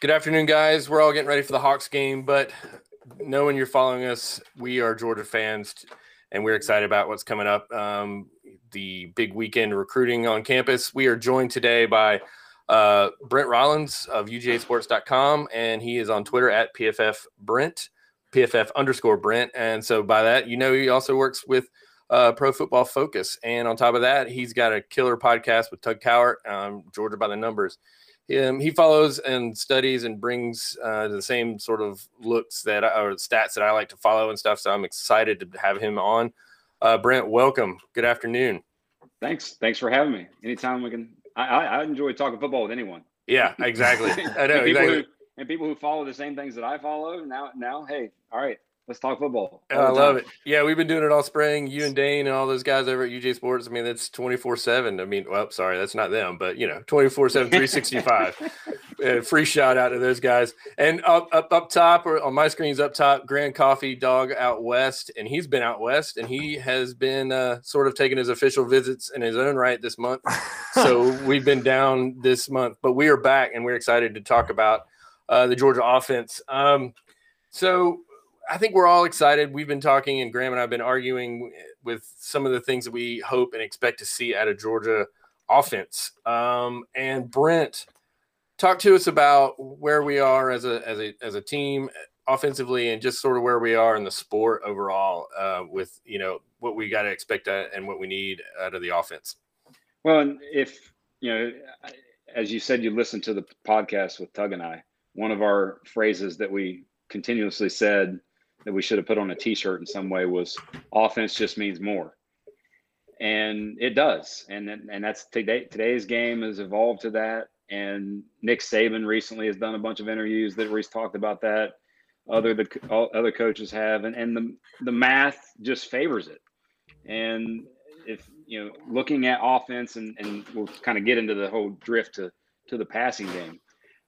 Good afternoon, guys. We're all getting ready for the Hawks game, but knowing you're following us, we are Georgia fans, and we're excited about what's coming up. Um, the big weekend recruiting on campus. We are joined today by uh, Brent Rollins of UGASports.com, and he is on Twitter at PFF Brent, PFF underscore Brent. And so by that, you know, he also works with uh, Pro Football Focus. And on top of that, he's got a killer podcast with Tug Cowart, um, Georgia by the Numbers. Um, he follows and studies and brings uh, the same sort of looks that or stats that I like to follow and stuff. So I'm excited to have him on. Uh, Brent, welcome. Good afternoon. Thanks. Thanks for having me. Anytime we can. I, I enjoy talking football with anyone. Yeah, exactly. I know and people exactly. Who, and people who follow the same things that I follow now. Now, hey, all right, let's talk football. Oh, I love it. Yeah, we've been doing it all spring. You and Dane and all those guys over at UGA Sports. I mean, that's 24 7. I mean, well, sorry, that's not them, but you know, 24 7, 365. uh, free shout out to those guys. And up, up, up top, or on my screens up top, Grand Coffee Dog out west. And he's been out west and he has been uh, sort of taking his official visits in his own right this month. so we've been down this month, but we are back and we're excited to talk about uh, the Georgia offense. Um, so I think we're all excited. We've been talking, and Graham and I've been arguing with some of the things that we hope and expect to see out of Georgia offense. Um, and Brent, talk to us about where we are as a as a as a team offensively, and just sort of where we are in the sport overall. Uh, with you know what we got to expect and what we need out of the offense. Well, and if you know, as you said, you listened to the podcast with Tug and I. One of our phrases that we continuously said that we should have put on a t-shirt in some way was offense just means more. And it does. And and that's today today's game has evolved to that. And nick saban recently has done a bunch of interviews that where he's talked about that. Other the other coaches have. And, and the the math just favors it. And if you know looking at offense and and we'll kind of get into the whole drift to to the passing game.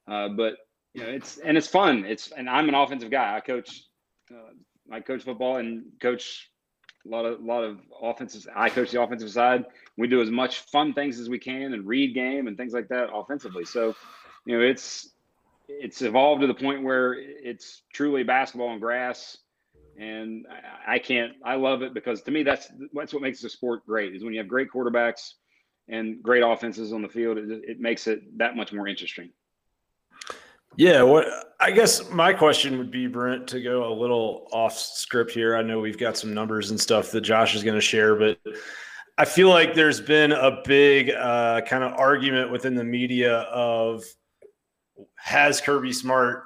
Uh, but you know it's and it's fun. It's and i'm an offensive guy. I coach uh, I coach football and coach a lot of a lot of offenses. I coach the offensive side. We do as much fun things as we can and read game and things like that offensively. So, you know, it's it's evolved to the point where it's truly basketball on grass. And I, I can't. I love it because to me, that's that's what makes the sport great. Is when you have great quarterbacks and great offenses on the field. It, it makes it that much more interesting. Yeah, what I guess my question would be, Brent, to go a little off script here. I know we've got some numbers and stuff that Josh is going to share, but I feel like there's been a big uh, kind of argument within the media of has Kirby Smart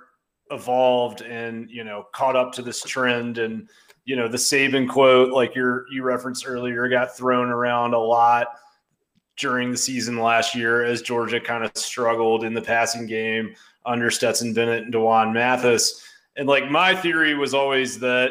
evolved and you know caught up to this trend and you know the Saban quote like you you referenced earlier got thrown around a lot during the season last year as Georgia kind of struggled in the passing game under Stetson Bennett and D'Wan Mathis. And like my theory was always that,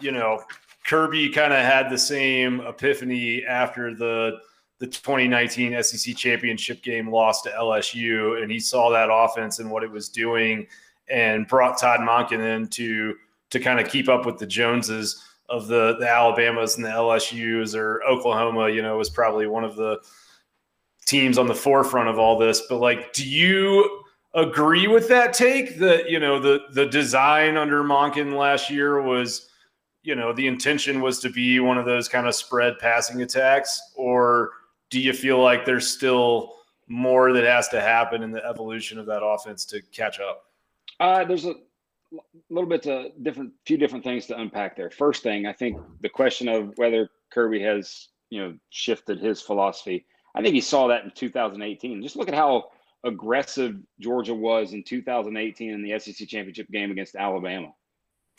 you know, Kirby kind of had the same epiphany after the the 2019 SEC championship game lost to LSU, and he saw that offense and what it was doing, and brought Todd Monken in to to kind of keep up with the Joneses of the the Alabamas and the LSU's or Oklahoma. You know, was probably one of the teams on the forefront of all this. But like, do you agree with that take that you know the the design under Monken last year was you know the intention was to be one of those kind of spread passing attacks or do you feel like there's still more that has to happen in the evolution of that offense to catch up uh, there's a little bit of different few different things to unpack there first thing i think the question of whether kirby has you know shifted his philosophy i think he saw that in 2018 just look at how aggressive Georgia was in 2018 in the SEC championship game against Alabama.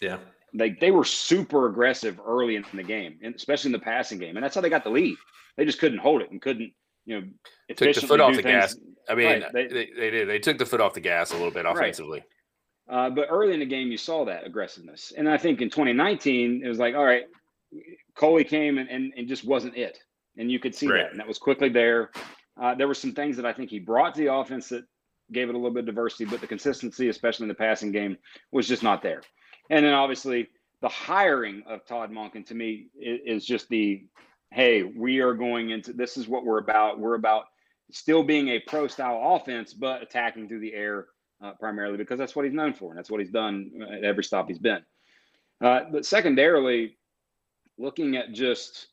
Yeah. They, they were super aggressive early in the game, and especially in the passing game. And that's how they got the lead. They just couldn't hold it and couldn't, you know, took the foot off the things. gas. I mean, right. they, they, they, did. They took the foot off the gas a little bit offensively. Right. Uh, but early in the game, you saw that aggressiveness. And I think in 2019, it was like, all right, Coley came and, and, and just wasn't it. And you could see that. And that was quickly there. Uh, there were some things that I think he brought to the offense that gave it a little bit of diversity, but the consistency, especially in the passing game, was just not there. And then obviously the hiring of Todd Monken to me is, is just the hey, we are going into this is what we're about. We're about still being a pro style offense, but attacking through the air uh, primarily because that's what he's known for and that's what he's done at every stop he's been. Uh, but secondarily, looking at just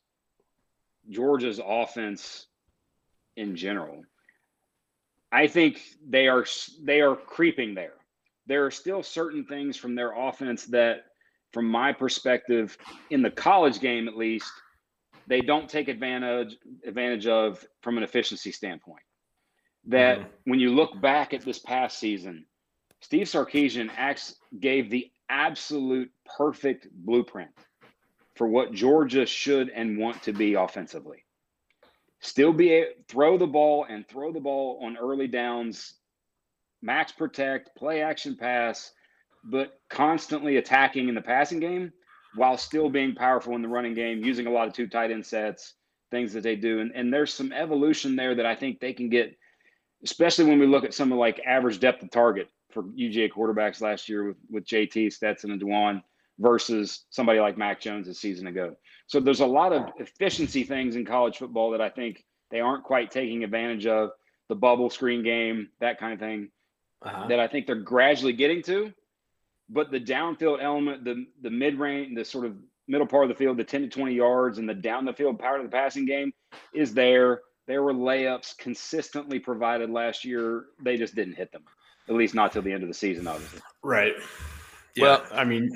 Georgia's offense in general, I think they are they are creeping there. There are still certain things from their offense that, from my perspective, in the college game at least, they don't take advantage advantage of from an efficiency standpoint. That mm-hmm. when you look back at this past season, Steve Sarkisian acts, gave the absolute perfect blueprint for what Georgia should and want to be offensively. Still be throw the ball and throw the ball on early downs, max protect, play action pass, but constantly attacking in the passing game while still being powerful in the running game, using a lot of two tight end sets, things that they do. And, and there's some evolution there that I think they can get, especially when we look at some of like average depth of target for UGA quarterbacks last year with, with JT, Stetson, and D'Wan versus somebody like Mac Jones a season ago. So there's a lot of efficiency things in college football that I think they aren't quite taking advantage of. The bubble screen game, that kind of thing, uh-huh. that I think they're gradually getting to but the downfield element, the the mid range, the sort of middle part of the field, the 10 to 20 yards, and the down the field power of the passing game is there. There were layups consistently provided last year. They just didn't hit them, at least not till the end of the season, obviously. Right. Yeah. Well, I mean,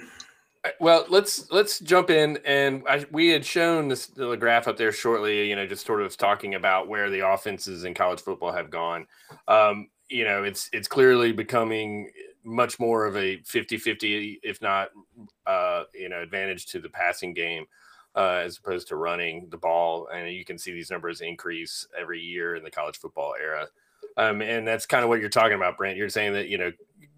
well, let's let's jump in, and I, we had shown this the graph up there shortly. You know, just sort of talking about where the offenses in college football have gone. Um, you know, it's it's clearly becoming much more of a 50-50 if not uh, you know advantage to the passing game uh, as opposed to running the ball and you can see these numbers increase every year in the college football era um, and that's kind of what you're talking about brent you're saying that you know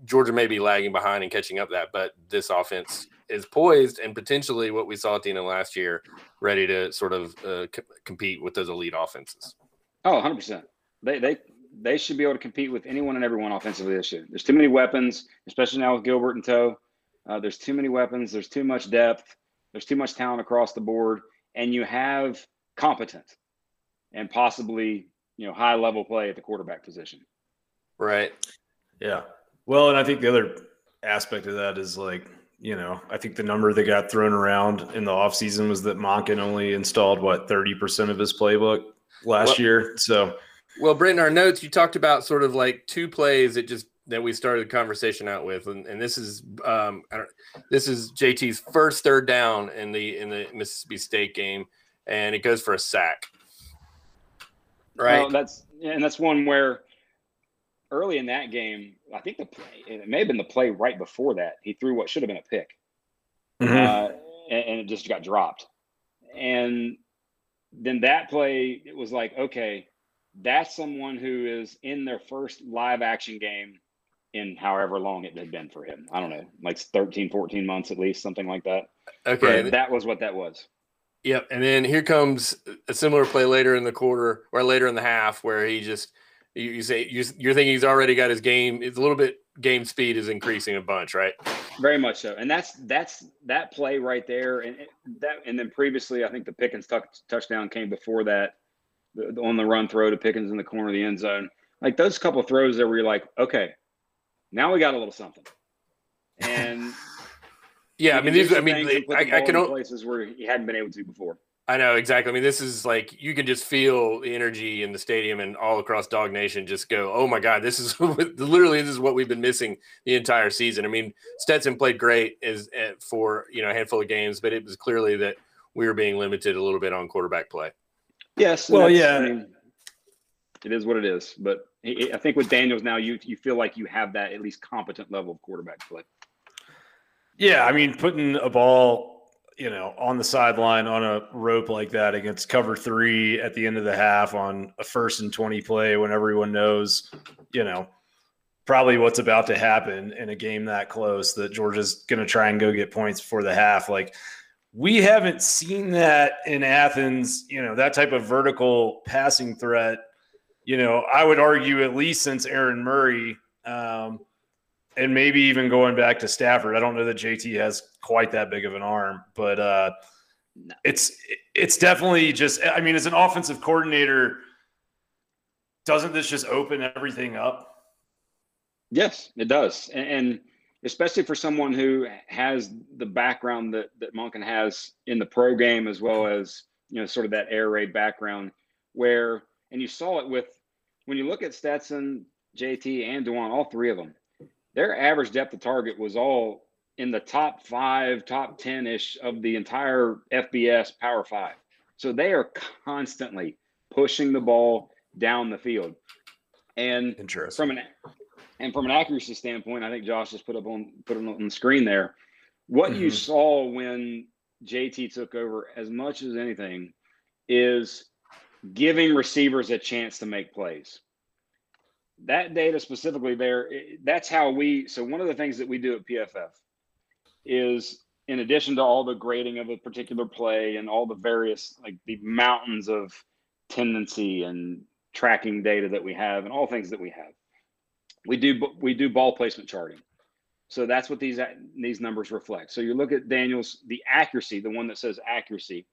georgia may be lagging behind and catching up that but this offense is poised and potentially what we saw at the end of last year ready to sort of uh, c- compete with those elite offenses oh 100% they, they they should be able to compete with anyone and everyone offensively this year. There's too many weapons, especially now with Gilbert and Toe. Uh, there's too many weapons. There's too much depth. There's too much talent across the board, and you have competent and possibly you know high level play at the quarterback position. Right. Yeah. Well, and I think the other aspect of that is like you know, I think the number that got thrown around in the offseason was that Monken only installed what 30% of his playbook last well, year. So well, Brent, in our notes, you talked about sort of like two plays that just that we started the conversation out with, and, and this is um, this is JT's first third down in the in the Mississippi State game, and it goes for a sack. Right. Well, that's and that's one where early in that game, I think the play it may have been the play right before that he threw what should have been a pick, mm-hmm. uh, and, and it just got dropped, and then that play it was like okay that's someone who is in their first live action game in however long it had been for him. I don't know, like 13, 14 months at least, something like that. Okay. But that was what that was. Yep. And then here comes a similar play later in the quarter or later in the half where he just, you, you say, you, you're thinking he's already got his game. It's a little bit game speed is increasing a bunch, right? Very much so. And that's, that's that play right there. And that, and then previously, I think the Pickens t- touchdown came before that the, on the run throw to Pickens in the corner of the end zone. Like those couple throws there where you're like, okay, now we got a little something. And yeah, I mean, these, I mean, I, I can places where he hadn't been able to before. I know exactly. I mean, this is like you can just feel the energy in the stadium and all across Dog Nation. Just go, oh my God, this is literally this is what we've been missing the entire season. I mean, Stetson played great as eh, for you know a handful of games, but it was clearly that we were being limited a little bit on quarterback play. Yes. Well, yeah. I mean, it is what it is. But I think with Daniels now, you you feel like you have that at least competent level of quarterback play. Yeah, I mean, putting a ball, you know, on the sideline on a rope like that against cover three at the end of the half on a first and twenty play when everyone knows, you know, probably what's about to happen in a game that close that Georgia's going to try and go get points before the half, like we haven't seen that in Athens, you know, that type of vertical passing threat. You know, I would argue at least since Aaron Murray, um, and maybe even going back to Stafford. I don't know that JT has quite that big of an arm, but uh, it's it's definitely just. I mean, as an offensive coordinator, doesn't this just open everything up? Yes, it does, and, and especially for someone who has the background that that Monken has in the pro game, as well as you know, sort of that air raid background, where and you saw it with when you look at Stetson, JT, and D'Wan, all three of them, their average depth of target was all in the top five, top 10 ish of the entire FBS Power Five. So they are constantly pushing the ball down the field. And from an and from an accuracy standpoint, I think Josh just put up on put it on the screen there. What mm-hmm. you saw when JT took over, as much as anything, is giving receivers a chance to make plays. That data specifically there, that's how we. So one of the things that we do at PFF is, in addition to all the grading of a particular play and all the various like the mountains of tendency and tracking data that we have and all things that we have, we do we do ball placement charting. So that's what these these numbers reflect. So you look at Daniel's the accuracy, the one that says accuracy.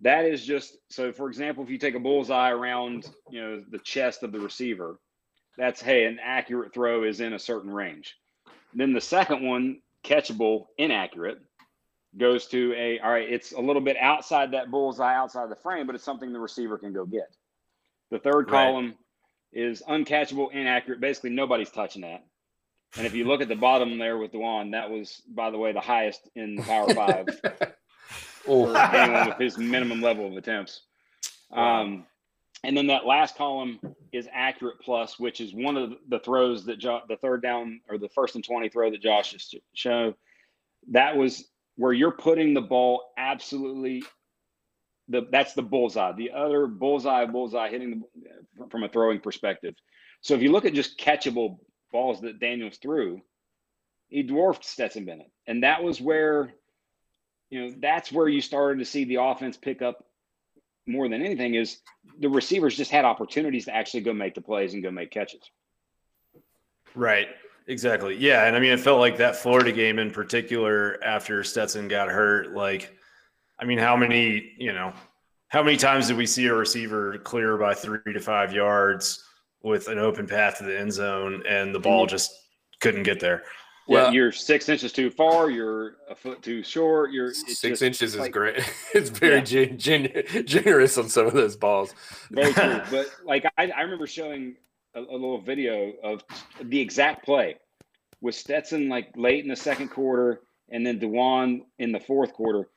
That is just so. For example, if you take a bullseye around you know the chest of the receiver, that's hey, an accurate throw is in a certain range. Then the second one, catchable, inaccurate, goes to a all right. It's a little bit outside that bullseye, outside the frame, but it's something the receiver can go get. The third column is uncatchable, inaccurate. Basically, nobody's touching that. And if you look at the bottom there with D'Wan, that was, by the way, the highest in the Power Five for anyone with his minimum level of attempts. Um, and then that last column is accurate plus, which is one of the throws that jo- the third down or the first and 20 throw that Josh just showed. That was where you're putting the ball absolutely the that's the bullseye. The other bullseye, bullseye hitting the, from a throwing perspective. So if you look at just catchable balls that Daniels threw, he dwarfed Stetson Bennett. And that was where, you know, that's where you started to see the offense pick up more than anything is the receivers just had opportunities to actually go make the plays and go make catches. Right. Exactly. Yeah. And I mean, it felt like that Florida game in particular after Stetson got hurt, like, I mean, how many, you know, how many times did we see a receiver clear by three to five yards with an open path to the end zone and the ball mm-hmm. just couldn't get there? Well, yeah, you're six inches too far. You're a foot too short. You're six inches like, is great. It's very yeah. gen- gen- generous on some of those balls. Very true. but like I, I remember showing a, a, little video of the exact play with Stetson like late in the second quarter, and then D'Wan in the fourth quarter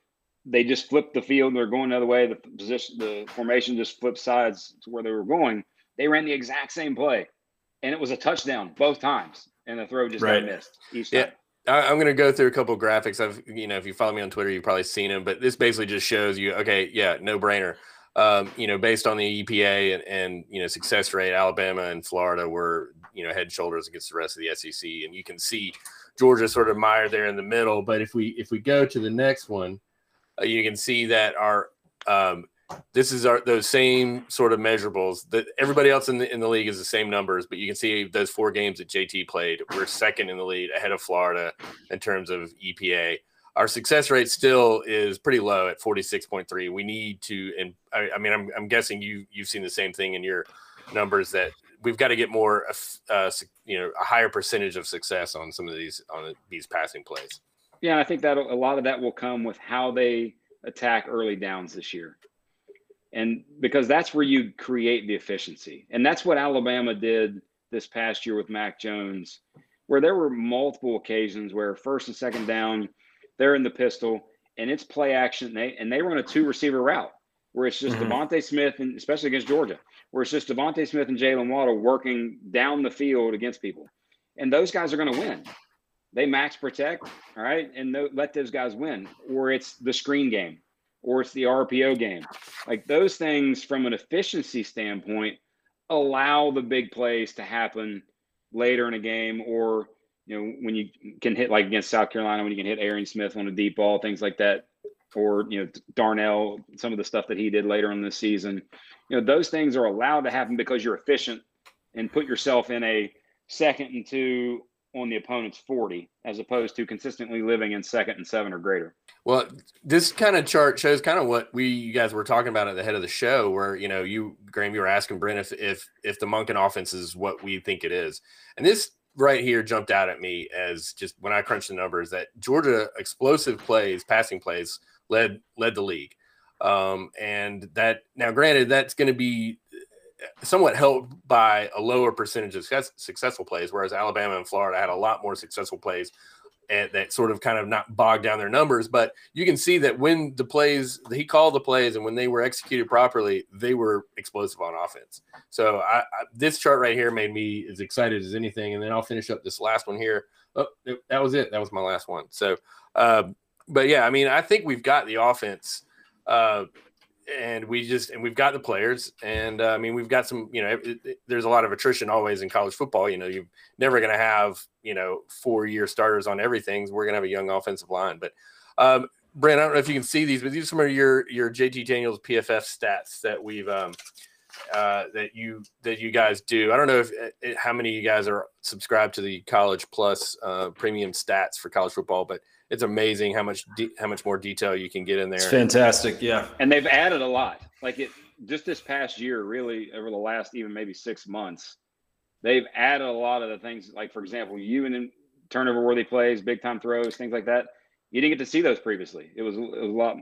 they just flipped the field. They're going the other way. The position, the formation just flipped sides to where they were going. They ran the exact same play, and it was a touchdown both times, and the throw just right. got missed each time. Yeah. I'm going to go through a couple graphics. I've, you know, if you follow me on Twitter, you've probably seen them, but this basically just shows you, okay, yeah, no brainer. Um, you know, based on the EPA and, and, you know, success rate, Alabama and Florida were, you know, head and shoulders against the rest of the SEC. And you can see Georgia sort of mired there in the middle. But if we, if we go to the next one, uh, you can see that our um, this is our those same sort of measurables that everybody else in the in the league is the same numbers, but you can see those four games that JT played, we're second in the lead ahead of Florida in terms of EPA. Our success rate still is pretty low at 46.3. We need to, and I, I mean, I'm, I'm guessing you you've seen the same thing in your numbers that we've got to get more, uh, you know, a higher percentage of success on some of these on these passing plays. Yeah, I think that a lot of that will come with how they attack early downs this year. And because that's where you create the efficiency. And that's what Alabama did this past year with Mac Jones, where there were multiple occasions where first and second down, they're in the pistol and it's play action. And they, and they run a two receiver route where it's just mm-hmm. Smith, and especially against Georgia, where it's just DeVonta Smith and Jaylen Waddle working down the field against people. And those guys are going to win they max protect, all right, and let those guys win. Or it's the screen game, or it's the RPO game. Like those things, from an efficiency standpoint, allow the big plays to happen later in a game, or you know when you can hit like against South Carolina when you can hit Arian Smith on a deep ball, things like that, or you know Darnell, some of the stuff that he did later in the season. You know those things are allowed to happen because you're efficient and put yourself in a second and two on the opponent's 40 as opposed to consistently living in second and seven or greater. Well, this kind of chart shows kind of what we you guys were talking about at the head of the show where, you know, you Graham you were asking Brent if if if the Monken offense is what we think it is. And this right here jumped out at me as just when I crunched the numbers that Georgia explosive plays, passing plays led led the league. Um, and that now, granted, that's going to be somewhat helped by a lower percentage of success, successful plays, whereas Alabama and Florida had a lot more successful plays and that sort of kind of not bogged down their numbers. But you can see that when the plays he called the plays and when they were executed properly, they were explosive on offense. So I, I, this chart right here made me as excited as anything. And then I'll finish up this last one here. Oh, that was it. That was my last one. So, uh, but yeah, I mean, I think we've got the offense. Uh, and we just and we've got the players and uh, i mean we've got some you know it, it, there's a lot of attrition always in college football you know you're never going to have you know four year starters on everything we're going to have a young offensive line but um brent i don't know if you can see these but these are some of your your jt daniels pff stats that we've um uh, that you that you guys do. I don't know if uh, how many of you guys are subscribed to the College Plus uh, premium stats for college football, but it's amazing how much de- how much more detail you can get in there. It's fantastic, yeah. And they've added a lot. Like it just this past year, really over the last even maybe six months, they've added a lot of the things. Like for example, you and turnover worthy plays, big time throws, things like that. You didn't get to see those previously. It was it was a lot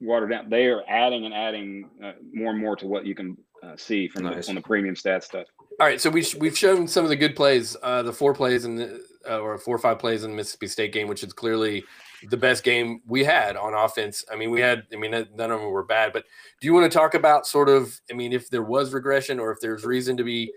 watered down. They are adding and adding uh, more and more to what you can uh, see from nice. the, on the premium stat stuff. All right, so we we've shown some of the good plays, uh, the four plays and the uh, or four or five plays in the Mississippi State game, which is clearly the best game we had on offense. I mean, we had, I mean, none of them were bad, but do you want to talk about sort of, I mean, if there was regression or if there's reason to be,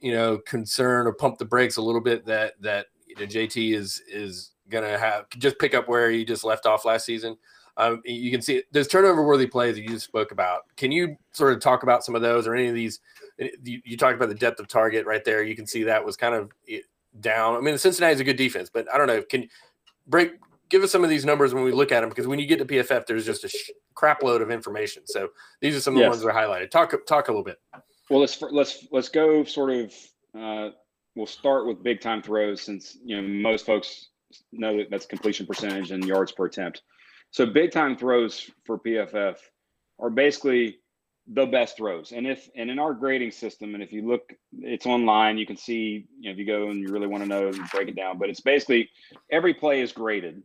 you know, concerned or pump the brakes a little bit that, that you know, JT is, is going to have just pick up where he just left off last season. Um, you can see there's turnover worthy plays that you just spoke about. Can you sort of talk about some of those or any of these? You, you talked about the depth of target right there. You can see that was kind of down. I mean, Cincinnati is a good defense, but I don't know. Can Brent give us some of these numbers when we look at them because when you get to PFF, there's just a sh- crap load of information. So these are some of the ones that are highlighted. Talk talk a little bit. Well, let's let's let's go sort of. Uh, we'll start with big time throws since you know most folks know that that's completion percentage and yards per attempt. So big time throws for PFF are basically the best throws. And if and in our grading system, and if you look, it's online. You can see, you know, if you go and you really want to know, you break it down. But it's basically every play is graded.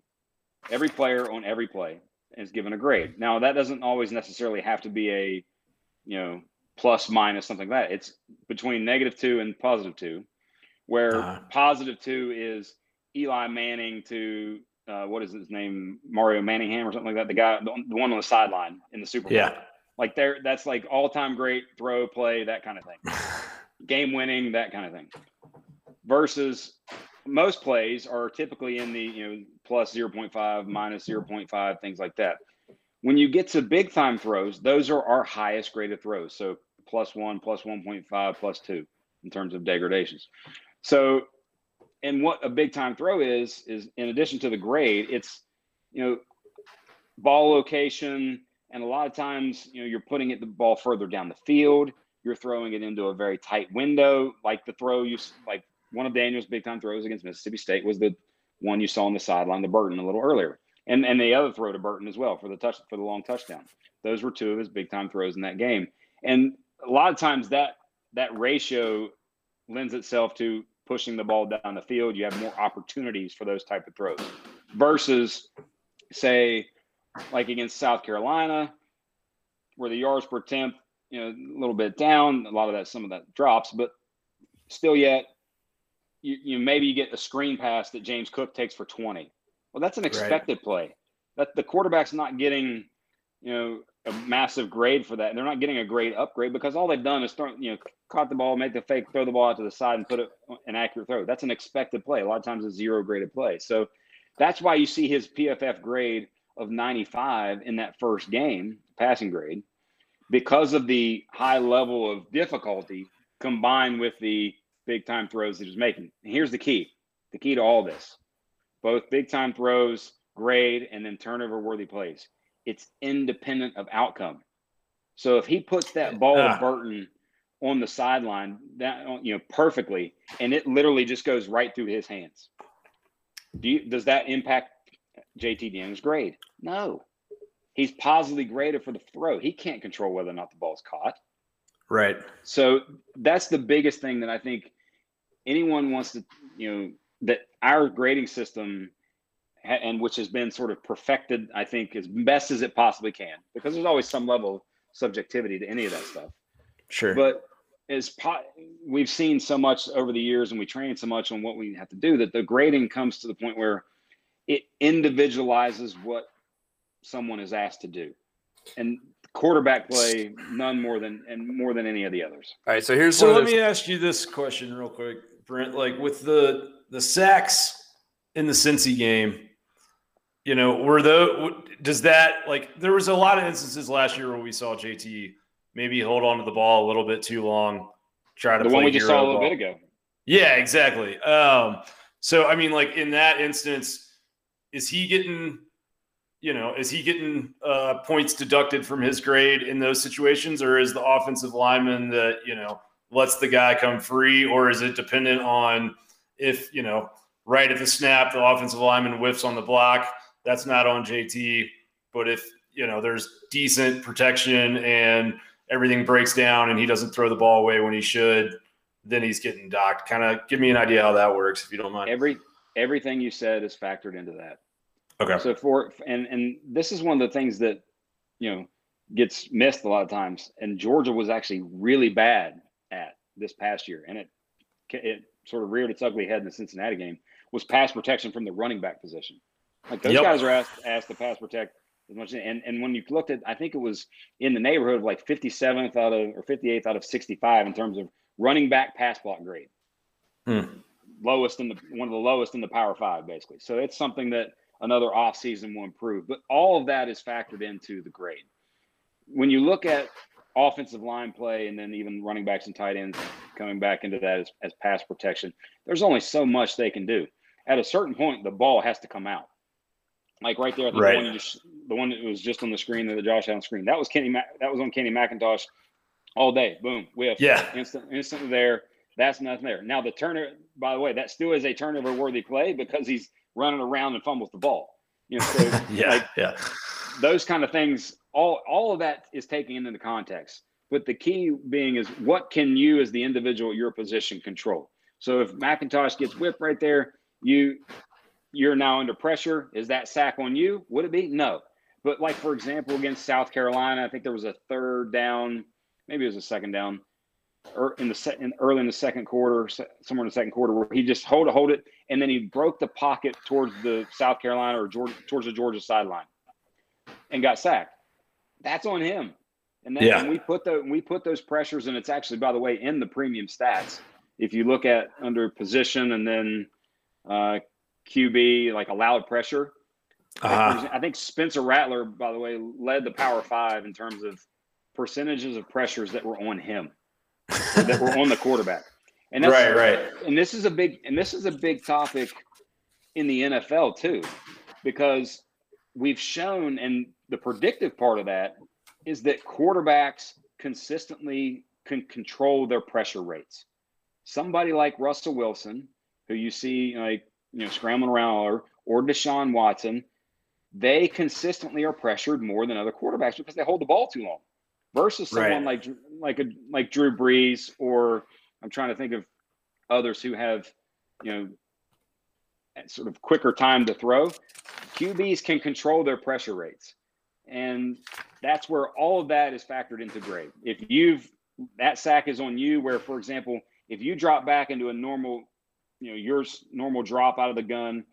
Every player on every play is given a grade. Now that doesn't always necessarily have to be a, you know, plus minus something like that. It's between negative two and positive two, where uh-huh. positive two is Eli Manning to uh, what is his name, Mario Manningham or something like that. The guy, the, the one on the sideline in the Super Bowl. Yeah like there, that's like all time great throw play, that kind of thing. Game winning, that kind of thing. Versus most plays are typically in the you know plus 0.5, minus 0.5, things like that. When you get to big time throws, those are our highest graded throws. So plus one, plus 1.5, plus two in terms of degradations. So, and what a big time throw is, is in addition to the grade, it's, you know, ball location, and a lot of times, you know, you're putting it the ball further down the field. You're throwing it into a very tight window, like the throw you like one of Daniel's big time throws against Mississippi State was the one you saw on the sideline, the Burton a little earlier, and and the other throw to Burton as well for the touch for the long touchdown. Those were two of his big time throws in that game, and a lot of times that that ratio lends itself to pushing the ball down the field. You have more opportunities for those type of throws versus say like against South Carolina, where the yards per attempt, you know, a little bit down. A lot of that, some of that drops, but still yet, you, you maybe you get a screen pass that James Cook takes for 20. Well, that's an expected right. play. That the quarterback's not getting, you know, a massive grade for that. And they're not getting a grade upgrade because all they've done is throw, you know, caught the ball, make the fake, throw the ball out to the side, and put it an accurate throw. That's an expected play. A lot of times, a zero graded play. So that's why you see his PFF grade of 95 in that first game, passing grade, because of the high level of difficulty combined with the big time throws that he's making. And here's the key the key to all this both big time throws, grade, and then turnover worthy plays. It's independent of outcome. So if he puts that ball ah. to Burton on the sideline, that you know perfectly, and it literally just goes right through his hands. Do you, does that impact JT Daniels' grade? No. He's positively graded for the throw. He can't control whether or not the ball's caught. Right. So that's the biggest thing that I think anyone wants to, you know, that our grading system and which has been sort of perfected, I think, as best as it possibly can, because there's always some level of subjectivity to any of that stuff. Sure. But as po- we've seen so much over the years, and we train so much on what we have to do, that the grading comes to the point where it individualizes what someone is asked to do, and quarterback play none more than and more than any of the others. All right, so here's so let those- me ask you this question real quick, Brent. Like with the the sacks in the Cincy game, you know, were the does that like there was a lot of instances last year where we saw JT maybe hold on to the ball a little bit too long, try to The play one we just saw a little ball. bit ago. Yeah, exactly. Um, so I mean, like in that instance, is he getting, you know, is he getting uh, points deducted from his grade in those situations, or is the offensive lineman that you know lets the guy come free, or is it dependent on if you know right at the snap the offensive lineman whiffs on the block? That's not on JT, but if you know there's decent protection and everything breaks down and he doesn't throw the ball away when he should, then he's getting docked. Kind of give me an idea how that works, if you don't mind. Every everything you said is factored into that. Okay. So for and and this is one of the things that you know gets missed a lot of times, and Georgia was actually really bad at this past year, and it it sort of reared its ugly head in the Cincinnati game was pass protection from the running back position. Like those Yep. guys are asked asked to pass protect as much, and and when you looked at, I think it was in the neighborhood of like 57th out of or 58th out of 65 in terms of running back pass block grade Hmm. Lowest in the one of the lowest in the power five basically so it's something that another off season will improve but all of that is factored into the grade when you look at offensive line play and then even running backs and tight ends coming back into that as, as pass protection there's only so much they can do at a certain point the ball has to come out like right there think Right. the one just the one that was just on the screen that the Josh had on screen that was Kenny Mac, that was on Kenny McIntosh all day boom whiff Yeah. instant, instantly there. That's nothing there. Now the turner, by the way, that still is a turnover worthy play because he's running around and fumbles the ball. You know, so Yeah. like yeah. those kind of things, all all of that is taken into the context. But the key being is what can you as the individual your position control? So if McIntosh gets whipped right there, you you're now under pressure. Is that sack on you? Would it be? No. But like for example, against South Carolina, I think there was a third down, maybe it was a second down, in the se- in, early in the second quarter, somewhere in the second quarter, where he just hold it, hold it, and then he broke the pocket towards the South Carolina or Georgia, towards the Georgia sideline, and got sacked. That's on him. And then Yeah. we put the we put those pressures, and it's actually, by the way, in the premium stats. If you look at under position and then uh, QB like allowed pressure, Uh-huh. I think Spencer Rattler, by the way, led the Power Five in terms of percentages of pressures that were on him, that were on the quarterback. And that's, Right, right. And this is a big and this is a big topic in the NFL too, because we've shown, and the predictive part of that is that quarterbacks consistently can control their pressure rates. Somebody like Russell Wilson, who you see like you know scrambling around, or or Deshaun Watson, they consistently are pressured more than other quarterbacks because they hold the ball too long. Versus someone like like a like Drew Brees, or I'm trying to think of others who have, you know, sort of quicker time to throw. QBs can control their pressure rates, and that's where all of that is factored into grade. If you've that sack is on you, where for example, if you drop back into a normal, you know, your normal drop out of the gun,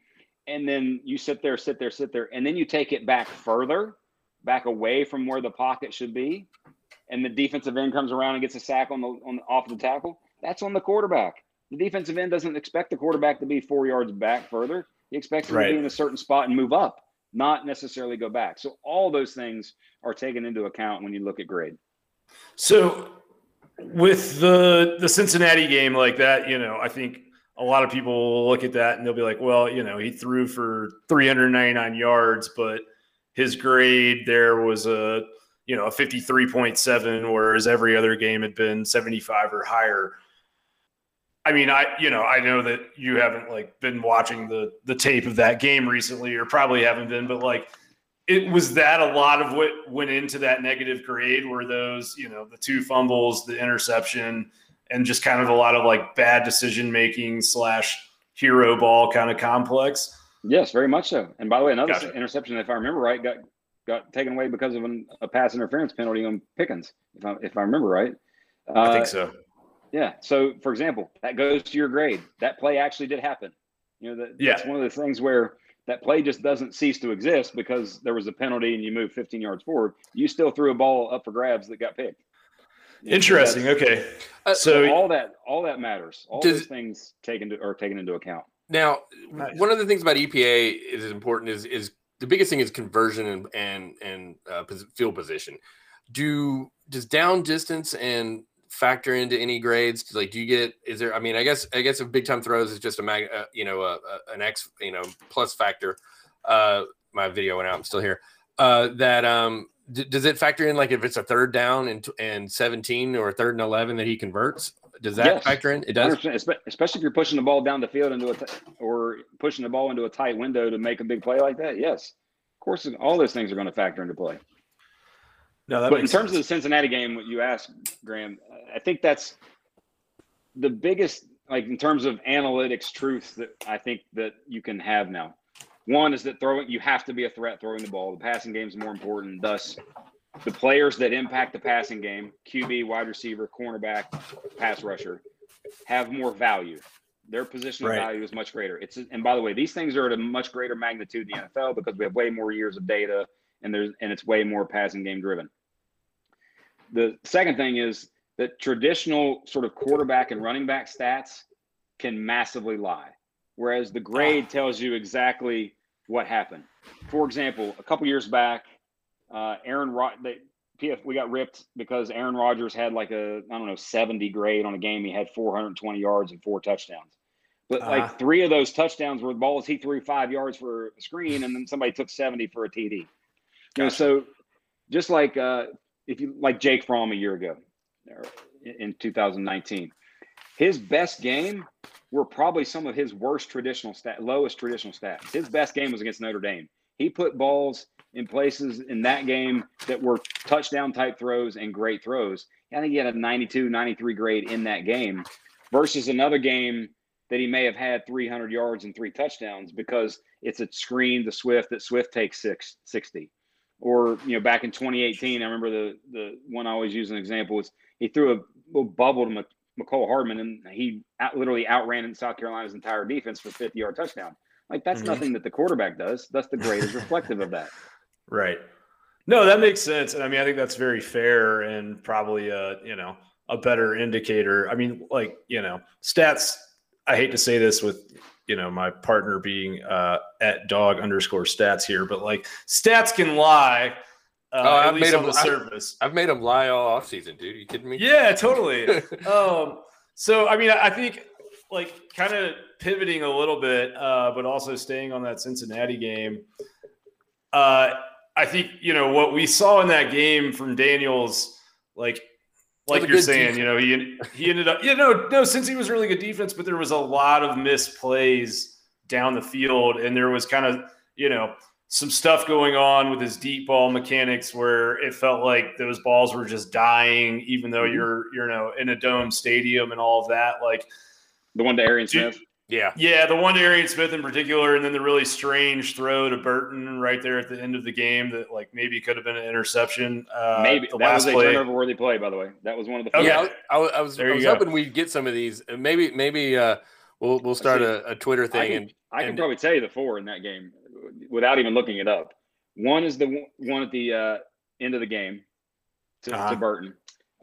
and then you sit there, sit there, sit there, and then you take it back further, back away from where the pocket should be, and the defensive end comes around and gets a sack on the on off the tackle. That's on the quarterback. The defensive end doesn't expect the quarterback to be four yards back further. He expects him to be in a certain spot and move up, not necessarily go back. So all those things are taken into account when you look at grade. So with the the Cincinnati game like that, you know, I think a lot of people will look at that and they'll be like, well, you know, he threw for 399 yards, but his grade there was a, you know, a 53.7 whereas every other game had been 75 or higher. I mean, I you know, I know that you haven't like been watching the the tape of that game recently or probably haven't been, but like it was that a lot of what went into that negative grade were those, you know, the two fumbles, the interception, and just kind of a lot of like bad decision making slash hero ball kind of complex. Yes, very much so. And by the way, another Gotcha. interception, if I remember right, got got taken away because of an, a pass interference penalty on Pickens, if I if I remember right. Uh, I think so. Yeah. So, for example, that goes to your grade. That play actually did happen. You know, that, Yeah. that's one of the things where that play just doesn't cease to exist because there was a penalty and you moved 15 yards forward. You still threw a ball up for grabs that got picked. You Interesting. that's- Okay. Uh, So all that all that matters. All Does- those things taken to, are taken into account. Now, Nice. one of the things about EPA is important is is the biggest thing is conversion and and and uh, field position. Do does down distance and factor into any grades? Like, do you get? Is there? I mean, I guess I guess if big time throws is just a mag, uh, you know, a, a, an X, you know, plus factor. Uh, my video went out. I'm still here. Uh, that um, d- does it factor in like if it's a third down and and 17 or a third and 11 that he converts? Does that Yes. factor in? It does. 100%, especially if you're pushing the ball down the field into a t- or pushing the ball into a tight window to make a big play like that. Yes, of course, all those things are going to factor into play. No, that but in makes terms of the. Cincinnati game, what you asked, Graham, I think that's the biggest, like in terms of analytics truth that I think that you can have now. One is that throwing, you have to be a threat throwing the ball. The passing game is more important. Thus, the players that impact the passing game, QB, wide receiver, cornerback, pass rusher, have more value. Their positional Right. value is much greater. It's and by the way, these things are at a much greater magnitude in the NFL because we have way more years of data and there's and it's way more passing game driven. The second thing is that traditional sort of quarterback and running back stats can massively lie, whereas the grade ah. tells you exactly what happened. For example, a couple years back, uh, Aaron Rod, they, PF, we got ripped because Aaron Rodgers had like a I don't know 70 grade on a game. He had 420 yards and four touchdowns. But Uh-huh. like three of those touchdowns were balls he threw five yards for a screen, and then somebody took 70 for a TD. You know, so just like uh, if you like Jake Fromm a year ago, in 2019, his best game were probably some of his worst traditional stat, lowest traditional stats. His best game was against Notre Dame. He put balls in places in that game that were touchdown type throws and great throws. I think he had a 92, 93 grade in that game versus another game that he may have had 300 yards and three touchdowns because it's a screen to Swift that Swift takes six, 60. Or, you know, back in 2018, I remember the the one I always use an example was he threw a little bubble to Mc- Mecole Hardman and he out, literally outran South Carolina's entire defense for 50 yard touchdown. Like that's Mhm. nothing that the quarterback does. That's the grade is reflective of that. Right. No, that makes sense, and I mean, I think that's very fair and probably a you know a better indicator. I mean, like you know, stats. I hate to say this with you know my partner being uh, at dog underscore stats here, but like stats can lie. Uh, Oh, I've made them- the surface. I've made him lie all off season, dude. you kidding me? Yeah, totally. um, so I mean, I think like kind of pivoting a little bit, uh, but also staying on that Cincinnati game. Uh, I think you know what we saw in that game from Daniels, like like you're saying, defense. you know, he he ended up, you know, no, Cincy was really good defense, but there was a lot of misplays down the field, and there was kind of you know some stuff going on with his deep ball mechanics where it felt like those balls were just dying, even though Mhm. you're you know in a dome stadium and all of that. Like, The one to Arian Smith. Yeah. yeah, the one to Arian Smith in particular, and then the really strange throw to Burton right there at the end of the game that like maybe could have been an interception. Uh, Maybe the that was a play. turnover worthy play, by the way. That was one of the Okay. Yeah, I, I, I was, There I was hoping we'd get some of these. Maybe, maybe uh, we'll we'll start a, a Twitter I thing can, and I can and- probably tell you the four in that game without even looking it up. One is the one- one at the uh, end of the game to, Uh-huh. to Burton.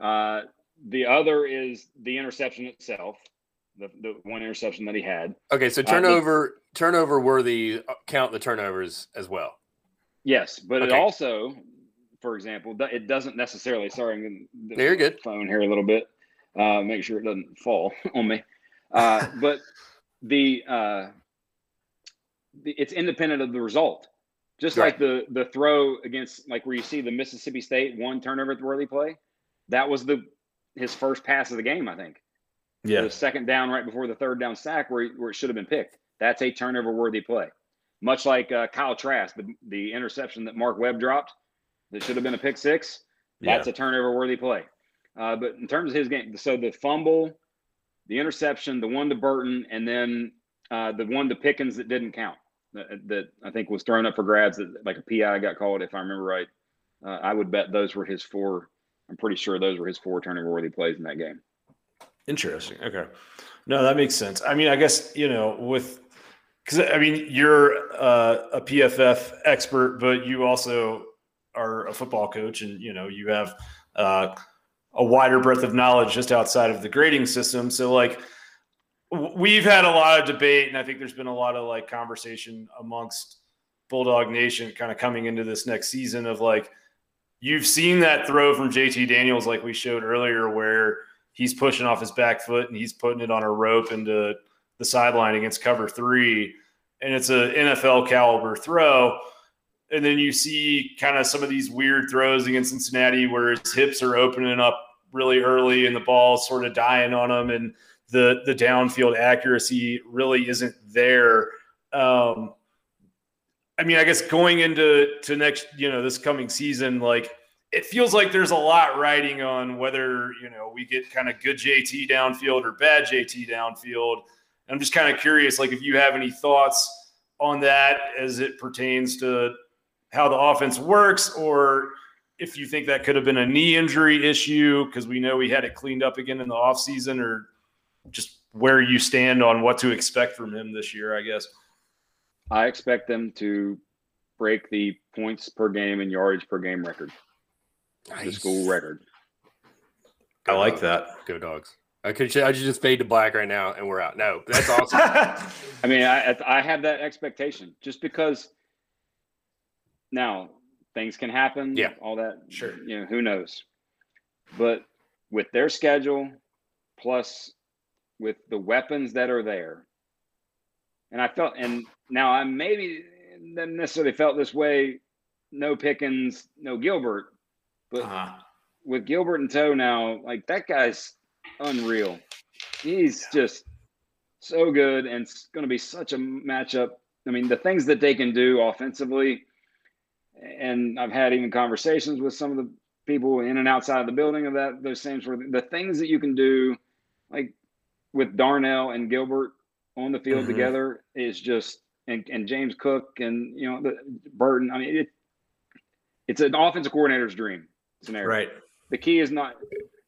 Uh, the other is the interception itself, the, the one interception that he had. okay. So the- turnover, turnover worthy. uh, Count the turnovers as well. Yes, but it also, for example, it doesn't necessarily. Sorry, I'm going to Yeah, you're good. phone here a little bit. Uh, make sure it doesn't fall on me. Uh, but the, uh, the it's independent of the result. Just Right. like the the throw against like where you see the Mississippi State one turnover worthy play, that was the his first pass of the game, I think. Yeah, The second down right before the third down sack where, where it should have been picked. That's a turnover worthy play. Much like uh, Kyle Trask, the, the interception that Mark Webb dropped that should have been a pick six, that's a turnover worthy play. Uh, but in terms of his game, so the fumble, the interception, the one to Burton, and then uh, the one to Pickens that didn't count, that, that, I think was thrown up for grabs, that like a PI got called, if I remember right. Uh, I would bet those were his four. I'm pretty sure those were his four turning worthy plays in that game. Interesting. Okay. No, that makes sense. I mean, I guess, you know, with, because I mean, you're uh, a PFF expert, but you also are a football coach and, you know, you have uh, a wider breadth of knowledge just outside of the grading system. So, like, we've had a lot of debate, and I think there's been a lot of like conversation amongst Bulldog Nation kind of coming into this next season of like, you've seen that throw from JT Daniels, like we showed earlier, where he's pushing off his back foot and he's putting it on a rope into the sideline against cover three. And it's an NFL caliber throw. And then you see kind of some of these weird throws against Cincinnati where his hips are opening up really early and the ball's sort of dying on him and the the downfield accuracy really isn't there. Um, I mean, I guess going into to next, you know, this coming season, like it feels like there's a lot riding on whether you know we get kind of good JT downfield or bad JT downfield. I'm just kind of curious, like if you have any thoughts on that as it pertains to how the offense works, or if you think that could have been a knee injury issue because we know we had it cleaned up again in the offseason, or just where you stand on what to expect from him this year, I guess. I expect them to break the points per game and yardage per game record nice. the school record. Go I like dogs. that. Go dogs. I could I should just fade to black right now and we're out. No, that's awesome. I mean, I I have that expectation just because now things can happen. Yeah, all that. Sure. You know, who knows? But with their schedule, plus with the weapons that are there, and I felt, and now I maybe didn't necessarily felt this way. No Pickens, no Gilbert, but uh-huh. with Gilbert and Toe now, like that guy's unreal. He's yeah. just so good and it's going to be such a matchup. I mean, the things that they can do offensively, and I've had even conversations with some of the people in and outside of the building of that those same sort of the things that you can do, like with Darnell and Gilbert on the field mm-hmm. together is just and, and James Cook and you know the Burton. I mean, it, it's an offensive coordinator's dream scenario. Right. The key is not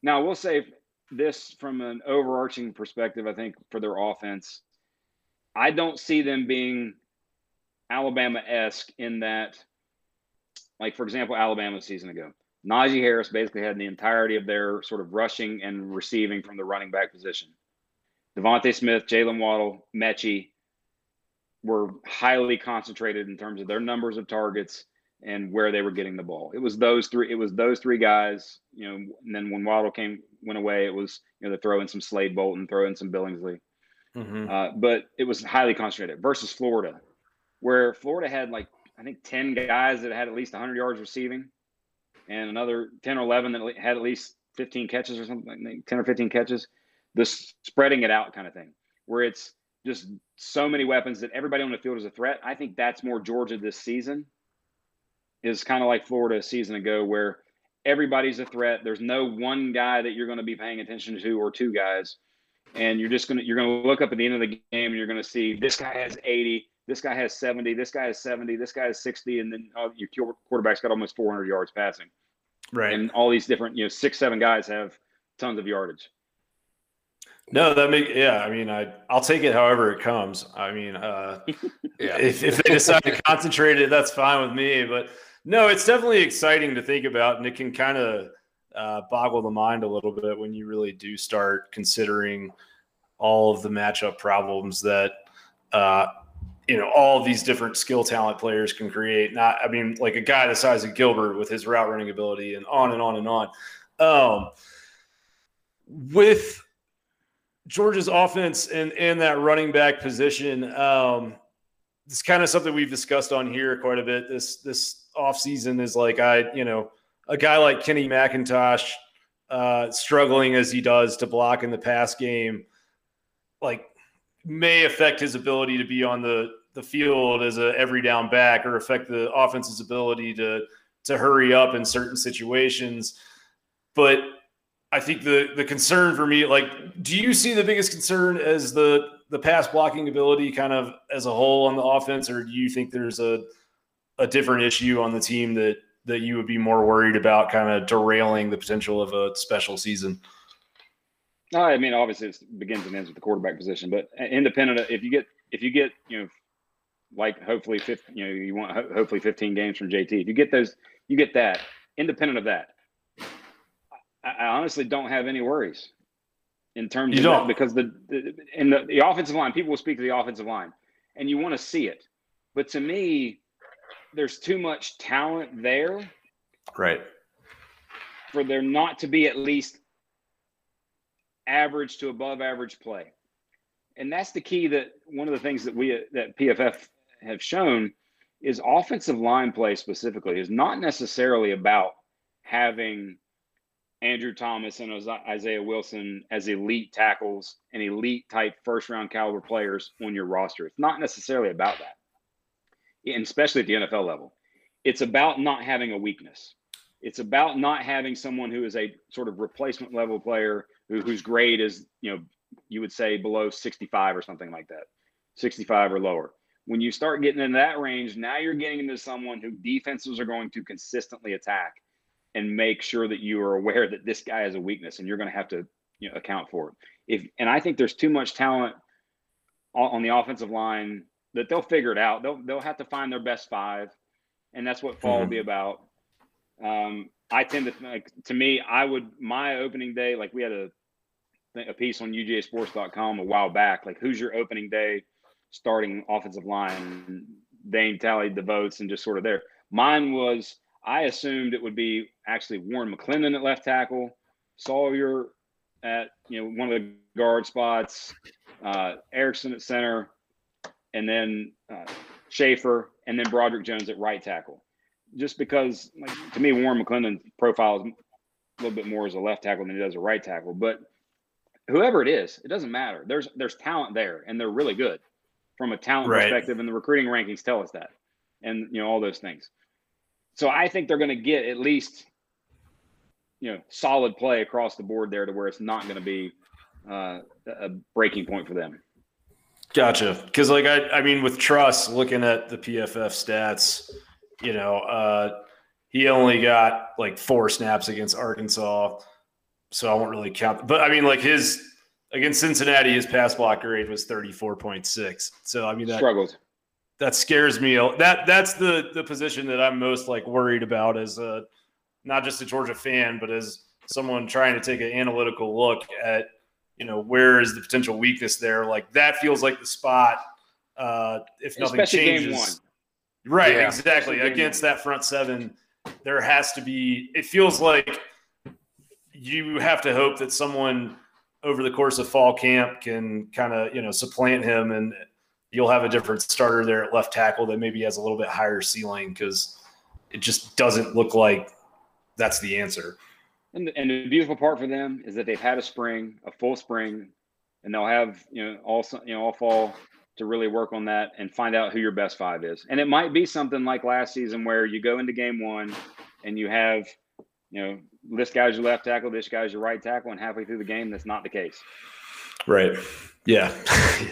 now. We'll say this from an overarching perspective. I think for their offense, I don't see them being Alabama esque in that, like for example, Alabama season ago. Najee Harris basically had the entirety of their sort of rushing and receiving from the running back position. DeVonta Smith, Jalen Waddle, Metchie were highly concentrated in terms of their numbers of targets and where they were getting the ball. It was those three. It was those three guys. You know, and then when Waddle came went away, it was you know they throw in some Slade Bolden, throw in some Billingsley. Mm-hmm. Uh, but it was highly concentrated versus Florida, where Florida had like I think ten guys that had at least 100 yards receiving, and another 10 or 11 that had at least 15 catches or something, like 10 or 15 catches. This spreading it out kind of thing, where it's just so many weapons that everybody on the field is a threat. I think that's more Georgia this season is kind of like Florida a season ago, where everybody's a threat. There's no one guy that you're going to be paying attention to, or two guys, and you're just going to you're going to look up at the end of the game and you're going to see this guy has 80, this guy has 70, this guy has 70, this guy has 60, and then uh, your quarterback's got almost 400 yards passing. Right. And all these different, you know, six, seven guys have tons of yardage. No, that make yeah. I mean, I I'll take it however it comes. I mean, uh, yeah. If, if they decide to concentrate it, that's fine with me. But no, it's definitely exciting to think about, and it can kind of uh, boggle the mind a little bit when you really do start considering all of the matchup problems that uh, you know all these different skill talent players can create. Not, I mean, like a guy the size of Gilbert with his route running ability, and on and on and on. Um, with Georgia's offense and and that running back position, um, it's kind of something we've discussed on here quite a bit. This this offseason is like I, you know, a guy like Kenny McIntosh uh, struggling as he does to block in the pass game, like may affect his ability to be on the the field as a every down back or affect the offense's ability to to hurry up in certain situations. But I think the the concern for me, like, do you see the biggest concern as the the pass blocking ability kind of as a whole on the offense, or do you think there's a a different issue on the team that that you would be more worried about kind of derailing the potential of a special season? No, I mean obviously it begins and ends with the quarterback position, but independent of if you get if you get you know like hopefully 15, you know you want hopefully 15 games from JT. If you get those, you get that. Independent of that, I, I honestly don't have any worries in terms you of don't. that because the, the in the, the offensive line, people will speak to the offensive line, and you want to see it, but to me, there's too much talent there Right. for there not to be at least average to above average play. And that's the key that one of the things that we that PFF have shown is offensive line play specifically is not necessarily about having Andrew Thomas and Isaiah Wilson as elite tackles and elite type first round caliber players on your roster. It's not necessarily about that. And especially at the NFL level. It's about not having a weakness. It's about not having someone who is a sort of replacement level player who, whose grade is, you know, you would say below 65 or something like that, 65 or lower. When you start getting in that range, now you're getting into someone who defenses are going to consistently attack and make sure that you are aware that this guy is a weakness and you're going to have to you know, account for it. If and I think there's too much talent on the offensive line that they'll figure it out. They'll they'll have to find their best five, and that's what fall mm-hmm. will be about. Um, I tend to like to me, I would my opening day like we had a a piece on UGAsports.com a while back. Like, who's your opening day starting offensive line? Dane tallied the votes and just sort of there. Mine was I assumed it would be actually Warren McClendon at left tackle, Sawyer at you know one of the guard spots, uh, Ericson at center, and then uh, Shaffer, and then Broderick Jones at right tackle. Just because, like to me, Warren McClendon profiles a little bit more as a left tackle than he does a right tackle, but whoever it is, it doesn't matter. There's there's talent there, and they're really good from a talent right. perspective, and the recruiting rankings tell us that, and you know all those things. So I think they're going to get at least you know solid play across the board there to where it's not going to be uh, a breaking point for them. Gotcha. Because like I, I mean, with Truss looking at the PFF stats, you know, uh, he only got like four snaps against Arkansas so I won't really count. But I mean, like his against Cincinnati, his pass blocker rate was thirty four point six. So I mean, that struggled. That scares me. That that's the the position that I'm most like worried about as a not just a Georgia fan, but as someone trying to take an analytical look at you know where is the potential weakness there. Like that feels like the spot. Uh, if nothing Especially changes, right? Yeah. Exactly. Against that front seven, there has to be. It feels like you have to hope that someone over the course of fall camp can kind of you know supplant him and you'll have a different starter there at left tackle that maybe has a little bit higher ceiling because it just doesn't look like that's the answer. And the, and the beautiful part for them is that they've had a spring, a full spring, and they'll have you know all you know all fall to really work on that and find out who your best five is. And it might be something like last season where you go into game one and you have you know this guy's your left tackle, this guy's your right tackle, and halfway through the game, that's not the case. Right. Yeah,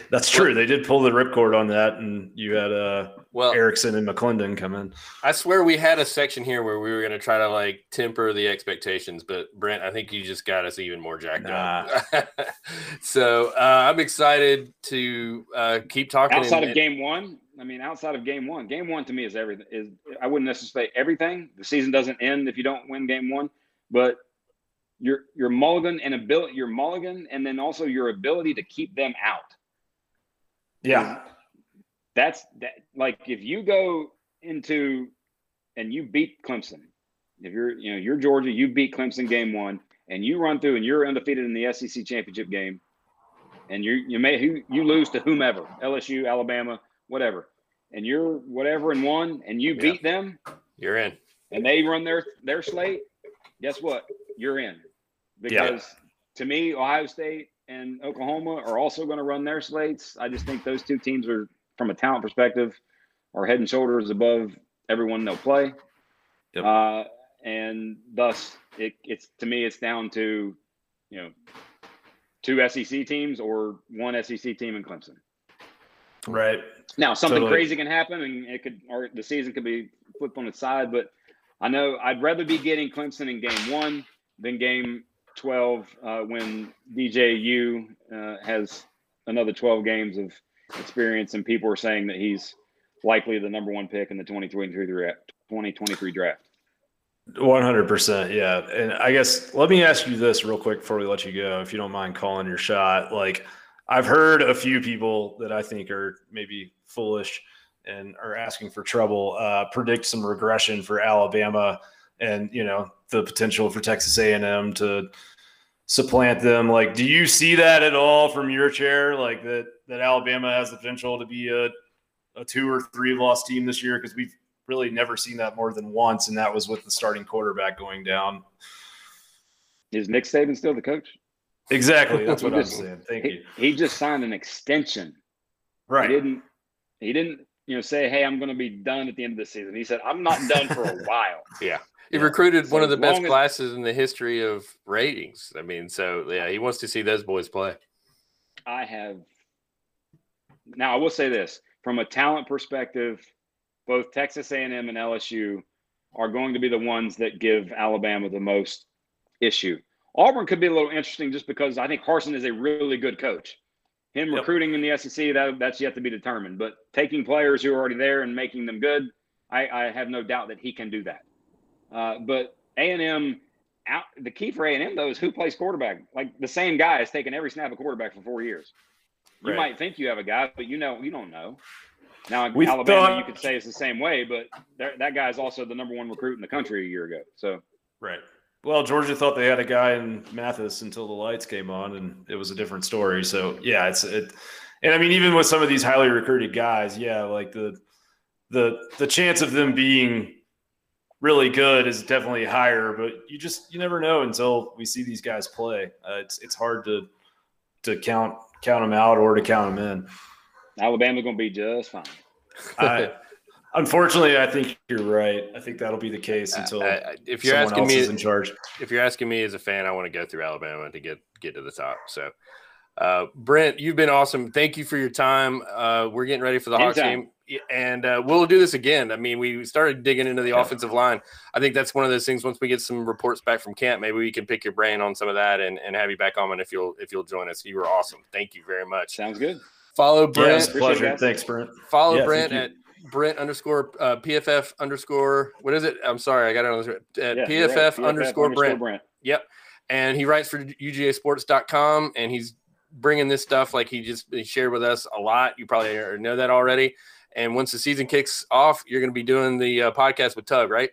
that's true. They did pull the ripcord on that, and you had uh, well Ericson and McClendon come in. I swear we had a section here where we were going to try to like temper the expectations, but Brent, I think you just got us even more jacked nah. up. so uh, I'm excited to uh, keep talking. Outside of game one, I mean, outside of game one, game one to me is everything. Is I wouldn't necessarily say everything. The season doesn't end if you don't win game one, but your your mulligan and ability, your mulligan, and then also your ability to keep them out. Yeah, that's that. Like if you go into and you beat Clemson, if you're you know you're Georgia, you beat Clemson game one, and you run through and you're undefeated in the SEC championship game, and you you may who you lose to whomever LSU, Alabama, whatever, and you're whatever and one, and you beat yeah. them, you're in, and they run their their slate guess what? You're in. Because yeah. to me, Ohio State and Oklahoma are also going to run their slates. I just think those two teams are, from a talent perspective, are head and shoulders above everyone they'll play. Yep. Uh, and thus, it, it's to me, it's down to you know, two SEC teams or one SEC team in Clemson. Right. Now, something Totally. crazy can happen, and it could, or the season could be flipped on its side. But I know I'd rather be getting Clemson in game one than game twelve uh, when DJU uh, has another twelve games of experience, and people are saying that he's likely the number one pick in the 2023 draft. 2023 draft. One hundred percent, yeah. And I guess let me ask you this real quick before we let you go, if you don't mind calling your shot. Like, I've heard a few people that I think are maybe foolish and are asking for trouble uh, predict some regression for Alabama, and you know the potential for Texas A and M to supplant them. Like, do you see that at all from your chair? Like that that Alabama has the potential to be a a two or three loss team this year because we've really never seen that more than once, and that was with the starting quarterback going down. Is Nick Saban still the coach? Exactly, that's what He I'm saying. Thank He, you. he just signed an extension. Right. He didn't. He didn't. You know, say, "Hey, I'm going to be done at the end of the season." He said, "I'm not done for a while." Yeah. He Yeah. recruited So one of the best as- classes in the history of ratings. I mean, so yeah, he wants to see those boys play. I have. Now, I will say this: from a talent perspective, both Texas A&M and LSU are going to be the ones that give Alabama the most issue. Auburn could be a little interesting just because I think Harsin is a really good coach. Him Yep. recruiting in the SEC that that's yet to be determined. But taking players who are already there and making them good, I, I have no doubt that he can do that. Uh, but A&M, out, the key for A&M though is who plays quarterback. Like the same guy has taken every snap of quarterback for four years. You Right. might think you have a guy, but you know you don't know. Now We Alabama, thought- you could say it's the same way, but that guy is also the number one recruit in the country a year ago. So Right. Well, Georgia thought they had a guy in Mathis until the lights came on, and it was a different story. So yeah, it's it. And I mean, even with some of these highly recruited guys, yeah, like the the the chance of them being really good is definitely higher. But you just you never know until we see these guys play. Uh, it's it's hard to to count count them out or to count them in. Alabama's going to be just fine. I, unfortunately, I think you're right. I think that'll be the case until I- I- if you're someone asking else me, is in charge. if you're asking me as a fan, I want to go through Alabama to get get to the top. So, uh, Brent, you've been awesome. Thank you for your time. Uh, we're getting ready for the Hawks Anytime. game, Y- and uh, we'll do this again. I mean, we started digging into the Yeah. offensive line. I think that's one of those things. Once we get some reports back from camp, maybe we can pick your brain on some of that and, and have you back on. And if you'll if you'll join us, you were awesome. Thank you very much. Sounds good. Follow Yeah, Brent. it's a Appreciate it, pleasure. Thanks, Brent. Follow Yeah, Brent at Brent underscore uh, PFF underscore. What is it? I'm sorry, I got it on this. At Yeah, you're PFF, right. underscore Brent. Brent. Yep. And he writes for UGAsports.com and he's bringing this stuff like he just he shared with us a lot. You probably know that already. And once the season kicks off, you're going to be doing the uh, podcast with Tug, right?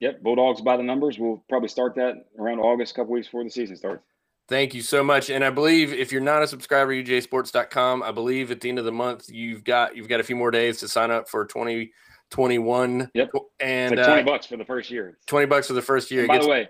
Yep. Bulldogs by the numbers. We'll probably start that around August, a couple weeks before the season starts. Thank you so much. And I believe if you're not a subscriber UGAsports.com, I believe at the end of the month you've got you've got a few more days to sign up for 2021. Yep. And like 20 uh, bucks for the first year. 20 bucks for the first year. And by gets- the way,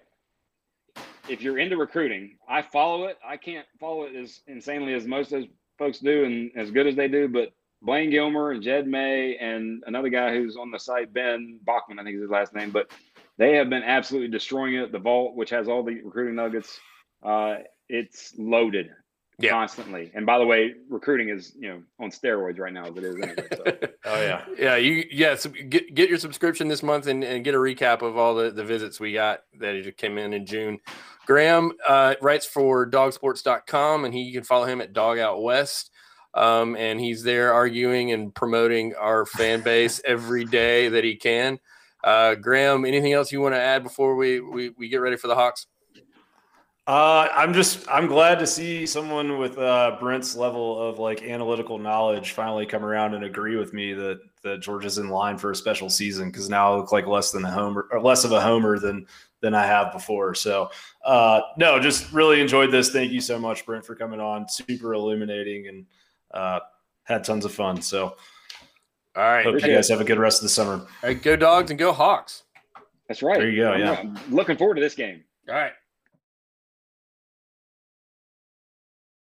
if you're into recruiting, I follow it. I can't follow it as insanely as most of those folks do and as good as they do, but Blayne Gilmer and Jed May and another guy who's on the site, Ben Bachman, I think is his last name, but they have been absolutely destroying it. The vault, which has all the recruiting nuggets, uh, it's loaded Yeah. constantly. And by the way, recruiting is you know on steroids right now as it is anyway. So. Oh yeah. yeah, you yeah. So get get your subscription this month and, and get a recap of all the, the visits we got that just came in in June. Graham uh, writes for dogsports.com and he you can follow him at Dog Out West. Um, and he's there arguing and promoting our fan base every day that he can. Uh, Graham, anything else you want to add before we, we, we get ready for the Hawks? Uh, I'm just I'm glad to see someone with uh, Brent's level of like analytical knowledge finally come around and agree with me that that Georgia's in line for a special season because now I look like less than a homer or less of a homer than than I have before. So uh, no, just really enjoyed this. Thank you so much, Brent, for coming on. Super illuminating and uh, had tons of fun. So All right. hope you guys have a good rest of the summer. All right. Go dogs and go Hawks. That's right. There you go, yeah. Looking forward to this game. All right.